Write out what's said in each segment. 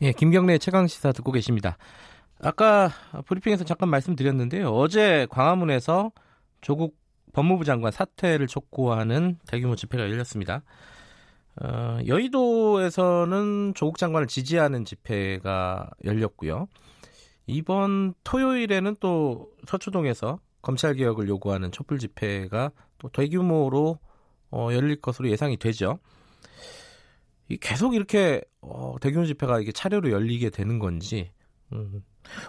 예, 김경래의 최강 시사 듣고 계십니다. 아까 브리핑에서 잠깐 말씀드렸는데요. 어제 광화문에서 조국 법무부 장관 사퇴를 촉구하는 대규모 집회가 열렸습니다. 어, 여의도에서는 조국 장관을 지지하는 집회가 열렸고요. 이번 토요일에는 또 서초동에서 검찰 개혁을 요구하는 촛불 집회가 또 대규모로 어, 열릴 것으로 예상이 되죠. 계속 이렇게 어, 대규모 집회가 이게 차례로 열리게 되는 건지 음.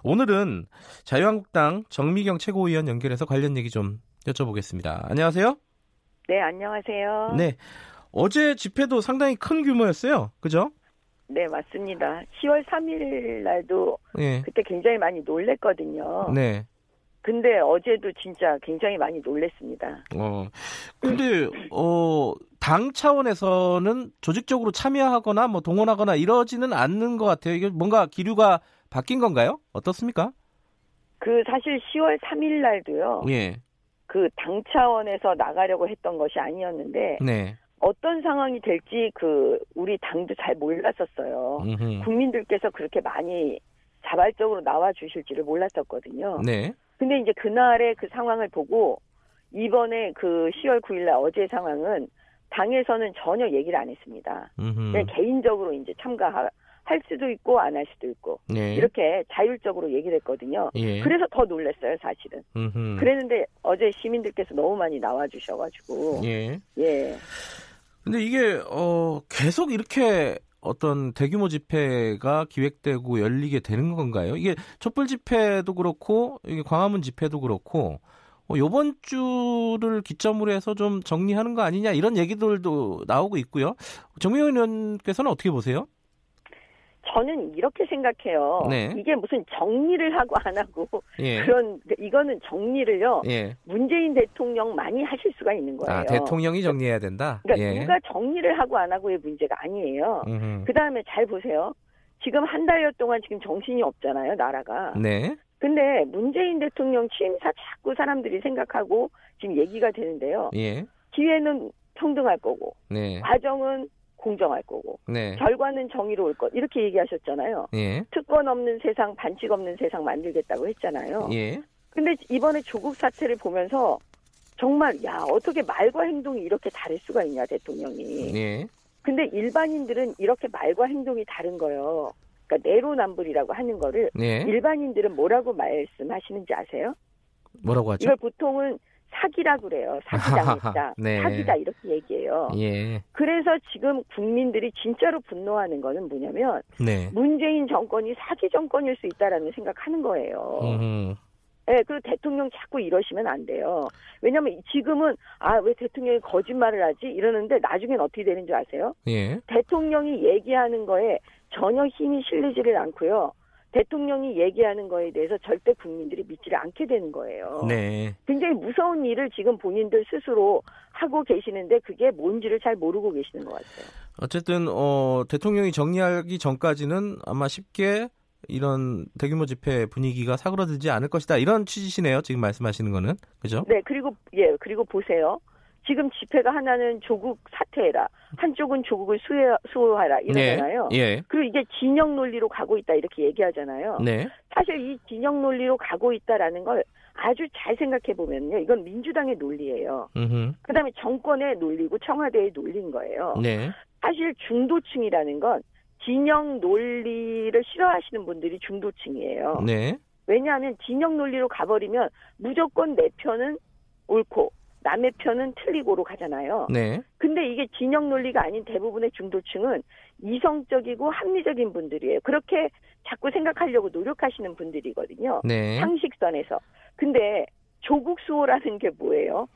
오늘은 자유한국당 정미경 최고위원 연결해서 관련 얘기 좀 여쭤보겠습니다. 안녕하세요. 네, 안녕하세요. 네. 어제 집회도 상당히 큰 규모였어요. 그죠? 네, 맞습니다. 10월 3일 날도 네. 그때 굉장히 많이 놀랬거든요. 네. 근데 어제도 진짜 굉장히 많이 놀랬습니다. 어. 근데 어, 당 차원에서는 조직적으로 참여하거나 뭐 동원하거나 이러지는 않는 것 같아요. 이게 뭔가 기류가 바뀐 건가요? 어떻습니까? 그 사실 10월 3일 날도요. 예. 그 당 차원에서 나가려고 했던 것이 아니었는데 네. 어떤 상황이 될지 그 우리 당도 잘 몰랐었어요. 음흠. 국민들께서 그렇게 많이 자발적으로 나와 주실지를 몰랐었거든요. 네. 근데 이제 그날의 그 상황을 보고 이번에 그 10월 9일 날 어제 상황은 당에서는 전혀 얘기를 안 했습니다. 그냥 개인적으로 이제 참가할 수도 있고 안 할 수도 있고 네. 이렇게 자율적으로 얘기를 했거든요. 예. 그래서 더 놀랐어요, 사실은. 음흠. 그랬는데 어제 시민들께서 너무 많이 나와 주셔가지고 예. 예. 근데 이게 어 계속 이렇게 어떤 대규모 집회가 기획되고 열리게 되는 건가요? 이게 촛불 집회도 그렇고 이게 광화문 집회도 그렇고 어, 요번 주를 기점으로 해서 좀 정리하는 거 아니냐 이런 얘기들도 나오고 있고요. 정미원 의원께서는 어떻게 보세요? 저는 이렇게 생각해요. 네. 이게 무슨 정리를 하고 안 하고 예. 그런 이거는 정리를요. 예. 문재인 대통령 많이 하실 수가 있는 거예요. 아, 대통령이 정리해야 된다. 그러니까 예. 누가 정리를 하고 안 하고의 문제가 아니에요. 그 다음에 잘 보세요. 지금 한 달여 동안 지금 정신이 없잖아요, 나라가. 네. 근데 문재인 대통령 취임사 자꾸 사람들이 생각하고 지금 얘기가 되는데요. 예. 기회는 평등할 거고, 네. 과정은 공정할 거고 네. 결과는 정의로울 것 이렇게 얘기하셨잖아요. 예. 특권 없는 세상, 반칙 없는 세상 만들겠다고 했잖아요. 예. 근데 이번에 조국 사태를 보면서 정말 야 어떻게 말과 행동이 이렇게 다를 수가 있냐 대통령이. 예. 근데 일반인들은 이렇게 말과 행동이 다른 거요. 그러니까 내로남불이라고 하는 거를 예. 일반인들은 뭐라고 말씀하시는지 아세요? 뭐라고 하죠? 이걸 보통은 사기라 그래요. 사기당했다. 네. 사기다 이렇게 얘기해요. 예. 그래서 지금 국민들이 진짜로 분노하는 거는 뭐냐면 네. 문재인 정권이 사기 정권일 수 있다라는 생각하는 거예요. 음. 네, 그리고 대통령 자꾸 이러시면 안 돼요. 왜냐하면 지금은 아 왜 대통령이 거짓말을 하지 이러는데 나중엔 어떻게 되는 줄 아세요? 예. 대통령이 얘기하는 거에 전혀 힘이 실리지를 않고요. 대통령이 얘기하는 거에 대해서 절대 국민들이 믿지를 않게 되는 거예요. 네. 굉장히 무서운 일을 지금 본인들 스스로 하고 계시는데 그게 뭔지를 잘 모르고 계시는 것 같아요. 어쨌든 어, 대통령이 정리하기 전까지는 아마 쉽게 이런 대규모 집회 분위기가 사그러들지 않을 것이다 이런 취지시네요. 지금 말씀하시는 거는 그죠? 네, 그리고 예, 그리고 보세요. 지금 집회가 하나는 조국 사퇴해라. 한쪽은 조국을 수혜, 수호하라 이러잖아요. 네. 예. 그리고 이게 진영 논리로 가고 있다 이렇게 얘기하잖아요. 네. 사실 이 진영 논리로 가고 있다라는 걸 아주 잘 생각해 보면요, 이건 민주당의 논리예요. 그다음에 정권의 논리고 청와대의 논리인 거예요. 네. 사실 중도층이라는 건 진영 논리를 싫어하시는 분들이 중도층이에요. 네. 왜냐하면 진영 논리로 가버리면 무조건 내 편은 옳고 남의 편은 틀리고로 가잖아요. 네. 근데 이게 진영 논리가 아닌 대부분의 중도층은 이성적이고 합리적인 분들이에요. 그렇게 자꾸 생각하려고 노력하시는 분들이거든요. 네. 상식선에서. 근데 조국 수호라는 게 뭐예요?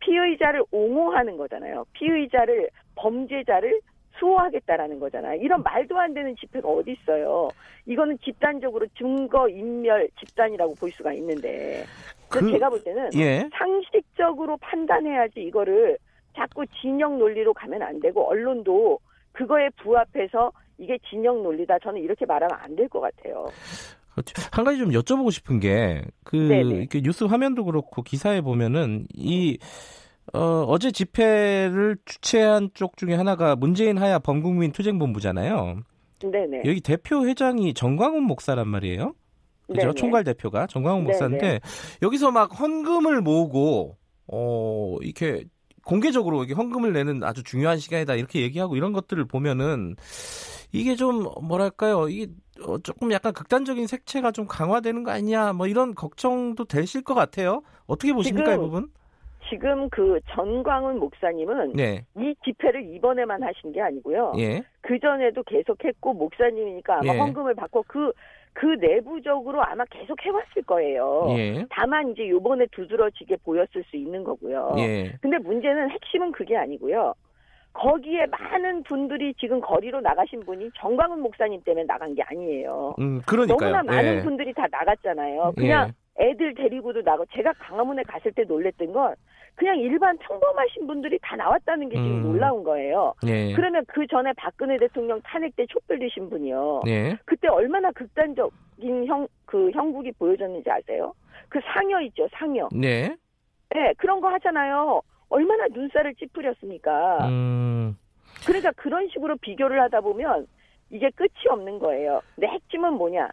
피의자를 옹호하는 거잖아요. 피의자를 범죄자를 수호하겠다라는 거잖아요. 이런 말도 안 되는 집회가 어디 있어요. 이거는 집단적으로 증거 인멸 집단이라고 볼 수가 있는데. 그, 제가 볼 때는 예. 상식적으로 판단해야지 이거를 자꾸 진영 논리로 가면 안 되고 언론도 그거에 부합해서 이게 진영 논리다. 저는 이렇게 말하면 안 될 것 같아요. 그렇죠. 한 가지 좀 여쭤보고 싶은 게 그 뉴스 화면도 그렇고 기사에 보면은 이 어, 어제 집회를 주최한 쪽 중에 하나가 문재인 하야 범국민 투쟁본부잖아요. 네네. 여기 대표 회장이 정광훈 목사란 말이에요. 그죠? 총괄 대표가 정광훈 목사인데 네네. 여기서 막 헌금을 모으고 어 이렇게 공개적으로 이렇게 헌금을 내는 아주 중요한 시간이다 이렇게 얘기하고 이런 것들을 보면은 이게 좀 뭐랄까요 이게 어, 조금 약간 극단적인 색채가 좀 강화되는 거 아니냐 뭐 이런 걱정도 되실 것 같아요. 어떻게 보십니까 이 부분? 지금 그 전광훈 목사님은 네. 이 집회를 이번에만 하신 게 아니고요. 예. 그 전에도 계속했고 목사님이니까 아마 예. 헌금을 받고 그그 그 내부적으로 아마 계속 해왔을 거예요. 예. 다만 이제 요번에 두드러지게 보였을 수 있는 거고요. 예. 근데 문제는 핵심은 그게 아니고요. 거기에 많은 분들이 지금 거리로 나가신 분이 정광훈 목사님 때문에 나간 게 아니에요. 음, 그러니까요. 너무나 많은 예. 분들이 다 나갔잖아요. 그냥 예. 애들 데리고도 나고 제가 강화문에 갔을 때 놀랬던 건 그냥 일반 평범하신 분들이 다 나왔다는 게 지금 음. 놀라운 거예요. 예. 그러면 그 전에 박근혜 대통령 탄핵 때 촛불 드신 분이요. 예. 그때 얼마나 극단적인 형, 그 형국이 보여졌는지 아세요? 그 상여 있죠, 상여. 네. 네, 그런 거 하잖아요. 얼마나 눈살을 찌푸렸습니까? 음. 그러니까 그런 식으로 비교를 하다 보면 이게 끝이 없는 거예요. 근데 핵심은 뭐냐?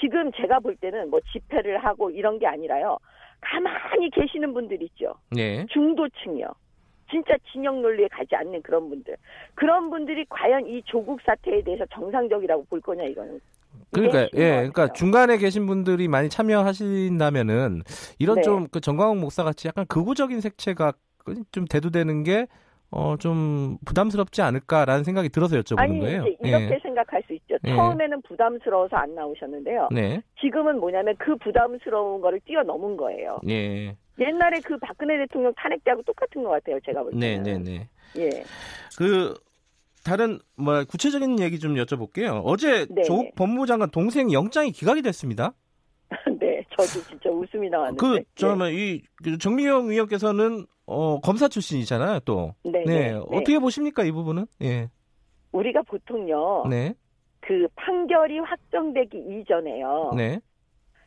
지금 제가 볼 때는 뭐 집회를 하고 이런 게 아니라요. 가만히 계시는 분들 있죠. 네. 중도층이요. 진짜 진영 논리에 가지 않는 그런 분들. 그런 분들이 과연 이 조국 사태에 대해서 정상적이라고 볼 거냐 이거는. 그러니까 예, 그러니까 중간에 계신 분들이 많이 참여하신다면은 이런 네. 좀그 정광욱 목사 같이 약간 극우적인 색채가 좀 대두되는 게 어, 좀 부담스럽지 않을까라는 생각이 들어서 여쭤보는 아니, 거예요. 이렇게 예. 생각할. 예. 처음에는 부담스러워서 안 나오셨는데요. 네. 지금은 뭐냐면 그 부담스러운 거를 뛰어넘은 거예요. 예. 옛날에 그 박근혜 대통령 탄핵 때하고 똑같은 것 같아요. 제가 볼 때는. 네, 네, 네. 예. 그 다른 뭐 구체적인 얘기 좀 여쭤볼게요. 어제 네 조국 네. 법무부 장관 동생 영장이 기각이 됐습니다. 네, 저도 진짜 웃음이 나왔는데. 그, 저는 네. 이그 정미영 의원께서는 어, 검사 출신이잖아요, 또. 네, 네. 네. 어떻게 보십니까, 이 부분은? 예. 우리가 보통요. 네. 그 판결이 확정되기 이전에요. 네.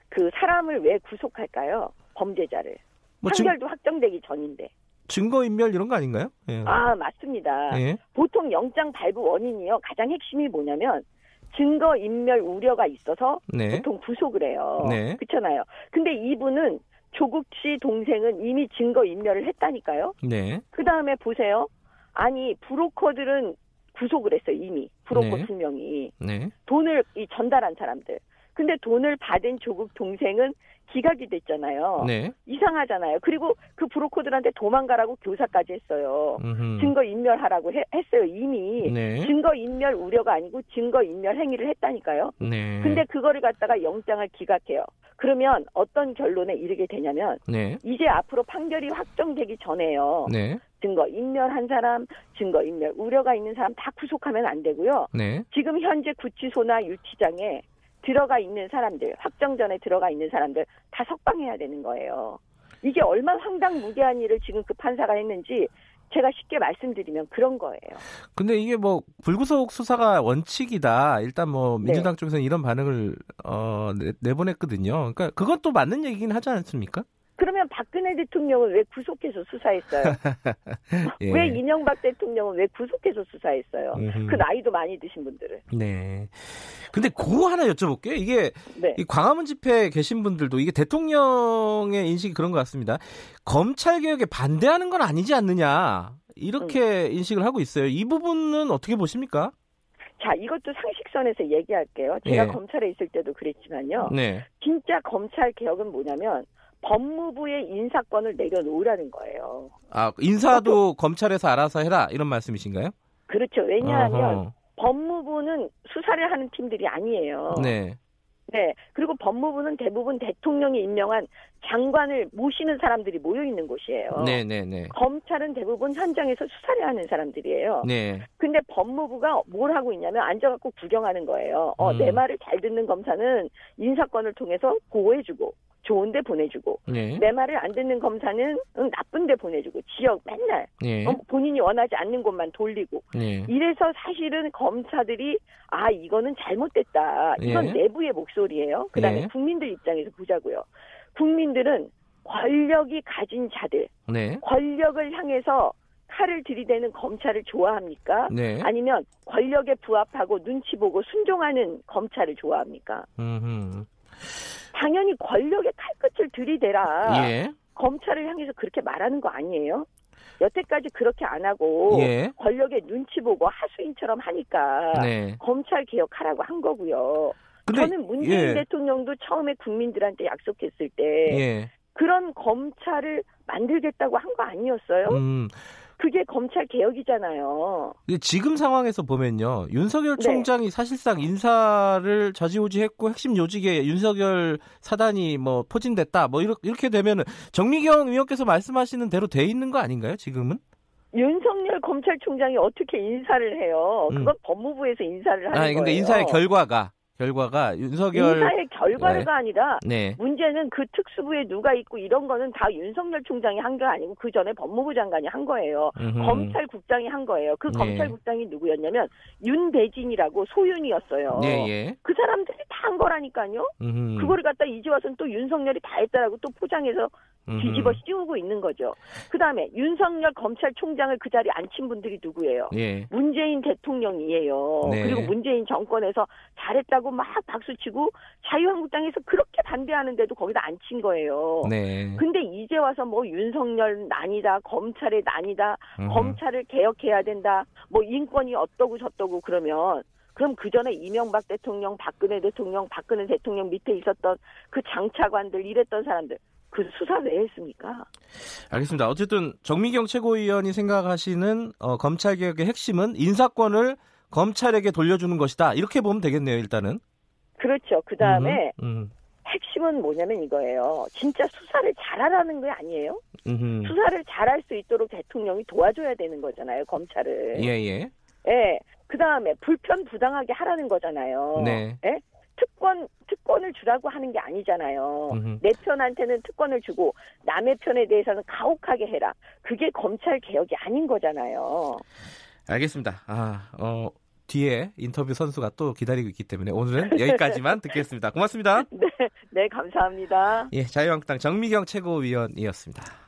그 사람을 왜 구속할까요? 범죄자를. 뭐 판결도 증... 확정되기 전인데. 증거인멸 이런 거 아닌가요? 예. 아, 맞습니다. 예. 보통 영장 발부 원인이요. 가장 핵심이 뭐냐면 증거인멸 우려가 있어서 네. 보통 구속을 해요. 네. 그렇잖아요. 근데 이분은 조국 씨 동생은 이미 증거 인멸을 했다니까요. 네. 그 다음에 보세요. 아니 브로커들은 구속을 했어요 이미 브로커 네. 두 명이 네. 돈을 이 전달한 사람들. 근데 돈을 받은 조국 동생은 기각이 됐잖아요. 네. 이상하잖아요. 그리고 그 브로커들한테 도망가라고 교사까지 했어요. 음흠. 증거 인멸하라고 해, 했어요 이미. 네. 증거 인멸 우려가 아니고 증거 인멸 행위를 했다니까요. 네. 근데 그거를 갖다가 영장을 기각해요. 그러면 어떤 결론에 이르게 되냐면 네. 이제 앞으로 판결이 확정되기 전에요. 네. 증거 인멸한 사람, 증거 인멸 우려가 있는 사람 다 구속하면 안 되고요. 네. 지금 현재 구치소나 유치장에 들어가 있는 사람들, 확정 전에 들어가 있는 사람들 다 석방해야 되는 거예요. 이게 얼마나 황당무계한 일을 지금 그 판사가 했는지 제가 쉽게 말씀드리면 그런 거예요. 근데 이게 뭐 불구속 수사가 원칙이다. 일단 뭐 네. 민주당 네. 쪽에서는 이런 반응을 어, 내, 보냈거든요 그러니까 그것도 맞는 얘기긴 하지 않습니까? 그러면 박근혜 대통령은 왜 구속해서 수사했어요? 예. 왜 이명박 대통령은 왜 구속해서 수사했어요? 음흠. 그 나이도 많이 드신 분들을. 네. 근데 그거 하나 여쭤볼게요. 이게 네. 이 광화문 집회 계신 분들도 이게 대통령의 인식이 그런 것 같습니다. 검찰 개혁에 반대하는 건 아니지 않느냐 이렇게 음. 인식을 하고 있어요. 이 부분은 어떻게 보십니까? 자, 이것도 상식선에서 얘기할게요. 제가 네. 검찰에 있을 때도 그랬지만요. 네. 진짜 검찰 개혁은 뭐냐면 법무부의 인사권을 내려놓으라는 거예요. 아, 인사도 검찰에서 알아서 해라 이런 말씀이신가요? 그렇죠. 왜냐하면 어허. 법무부는 수사를 하는 팀들이 아니에요. 네. 네. 그리고 법무부는 대부분 대통령이 임명한 장관을 모시는 사람들이 모여 있는 곳이에요. 네, 네, 네. 검찰은 대부분 현장에서 수사를 하는 사람들이에요. 네. 근데 법무부가 뭘 하고 있냐면 앉아갖고 구경하는 거예요. 어, 음. 내 말을 잘 듣는 검사는 인사권을 통해서 보호해주고 좋은데 보내주고 네. 내 말을 안 듣는 검사는 응, 나쁜데 보내주고 지역 맨날 네. 어, 본인이 원하지 않는 곳만 돌리고 네. 이래서 사실은 검사들이 아 이거는 잘못됐다 이건 네. 내부의 목소리예요. 그다음에 네. 국민들 입장에서 보자고요. 국민들은 권력이 가진 자들 네. 권력을 향해서 칼을 들이대는 검찰을 좋아합니까? 네. 아니면 권력에 부합하고 눈치 보고 순종하는 검찰을 좋아합니까? 음흠. 당연히 권력의 칼끝을 들이대라. 예. 검찰을 향해서 그렇게 말하는 거 아니에요? 여태까지 그렇게 안 하고 예. 권력의 눈치 보고 하수인처럼 하니까 네. 검찰 개혁하라고 한 거고요. 근데, 저는 문재인 예. 대통령도 처음에 국민들한테 약속했을 때 예. 그런 검찰을 만들겠다고 한 거 아니었어요? 음. 그게 검찰 개혁이잖아요. 지금 상황에서 보면요. 윤석열 네. 총장이 사실상 인사를 저지우지했고 핵심 요직에 윤석열 사단이 뭐 포진됐다. 뭐 이렇게 되면은 정미경 의원께서 말씀하시는 대로 돼 있는 거 아닌가요? 지금은? 윤석열 검찰총장이 어떻게 인사를 해요? 그건 음. 법무부에서 인사를 하는 아니, 근데 거예요. 인사의 결과가 결과가 윤석열 인사의 결과가 네. 아니라 네. 문제는 그 특수부에 누가 있고 이런 거는 다 윤석열 총장이 한 게 아니고 그 전에 법무부 장관이 한 거예요. 음흠. 검찰국장이 한 거예요. 그 네. 검찰국장이 누구였냐면 윤대진이라고 소윤이었어요. 네, 예. 그 사람들이 다 한 거라니까요. 음흠. 그거를 갖다 이제 와서는 또 윤석열이 다 했다라고 또 포장해서 뒤집어 씌우고 있는 거죠. 그 다음에 윤석열 검찰총장을 그 자리에 앉힌 분들이 누구예요? 예. 문재인 대통령이에요. 네. 그리고 문재인 정권에서 잘했다고 막 박수치고 자유한국당에서 그렇게 반대하는데도 거기다 앉힌 거예요. 네. 근데 이제 와서 뭐 윤석열 난이다, 검찰의 난이다, 음. 검찰을 개혁해야 된다, 뭐 인권이 어떠고 저떠고 그러면 그럼 그 전에 이명박 대통령, 박근혜 대통령, 박근혜 대통령 밑에 있었던 그 장차관들, 이랬던 사람들 그 수사 왜 했습니까? 알겠습니다. 어쨌든 정미경 최고위원이 생각하시는 어, 검찰 개혁의 핵심은 인사권을 검찰에게 돌려주는 것이다. 이렇게 보면 되겠네요. 일단은. 그렇죠. 그 다음에 음. 핵심은 뭐냐면 이거예요. 진짜 수사를 잘하라는 게 아니에요. 음흠. 수사를 잘할 수 있도록 대통령이 도와줘야 되는 거잖아요. 검찰을. 예예. 예. 예. 그 다음에 불편 부당하게 하라는 거잖아요. 네. 예? 특권 특권을 주라고 하는 게 아니잖아요. 음흠. 내 편한테는 특권을 주고 남의 편에 대해서는 가혹하게 해라. 그게 검찰 개혁이 아닌 거잖아요. 알겠습니다. 아, 어, 뒤에 인터뷰 선수가 또 기다리고 있기 때문에 오늘은 여기까지만 듣겠습니다. 고맙습니다. 네, 네, 감사합니다. 예, 자유한국당 정미경 최고위원이었습니다.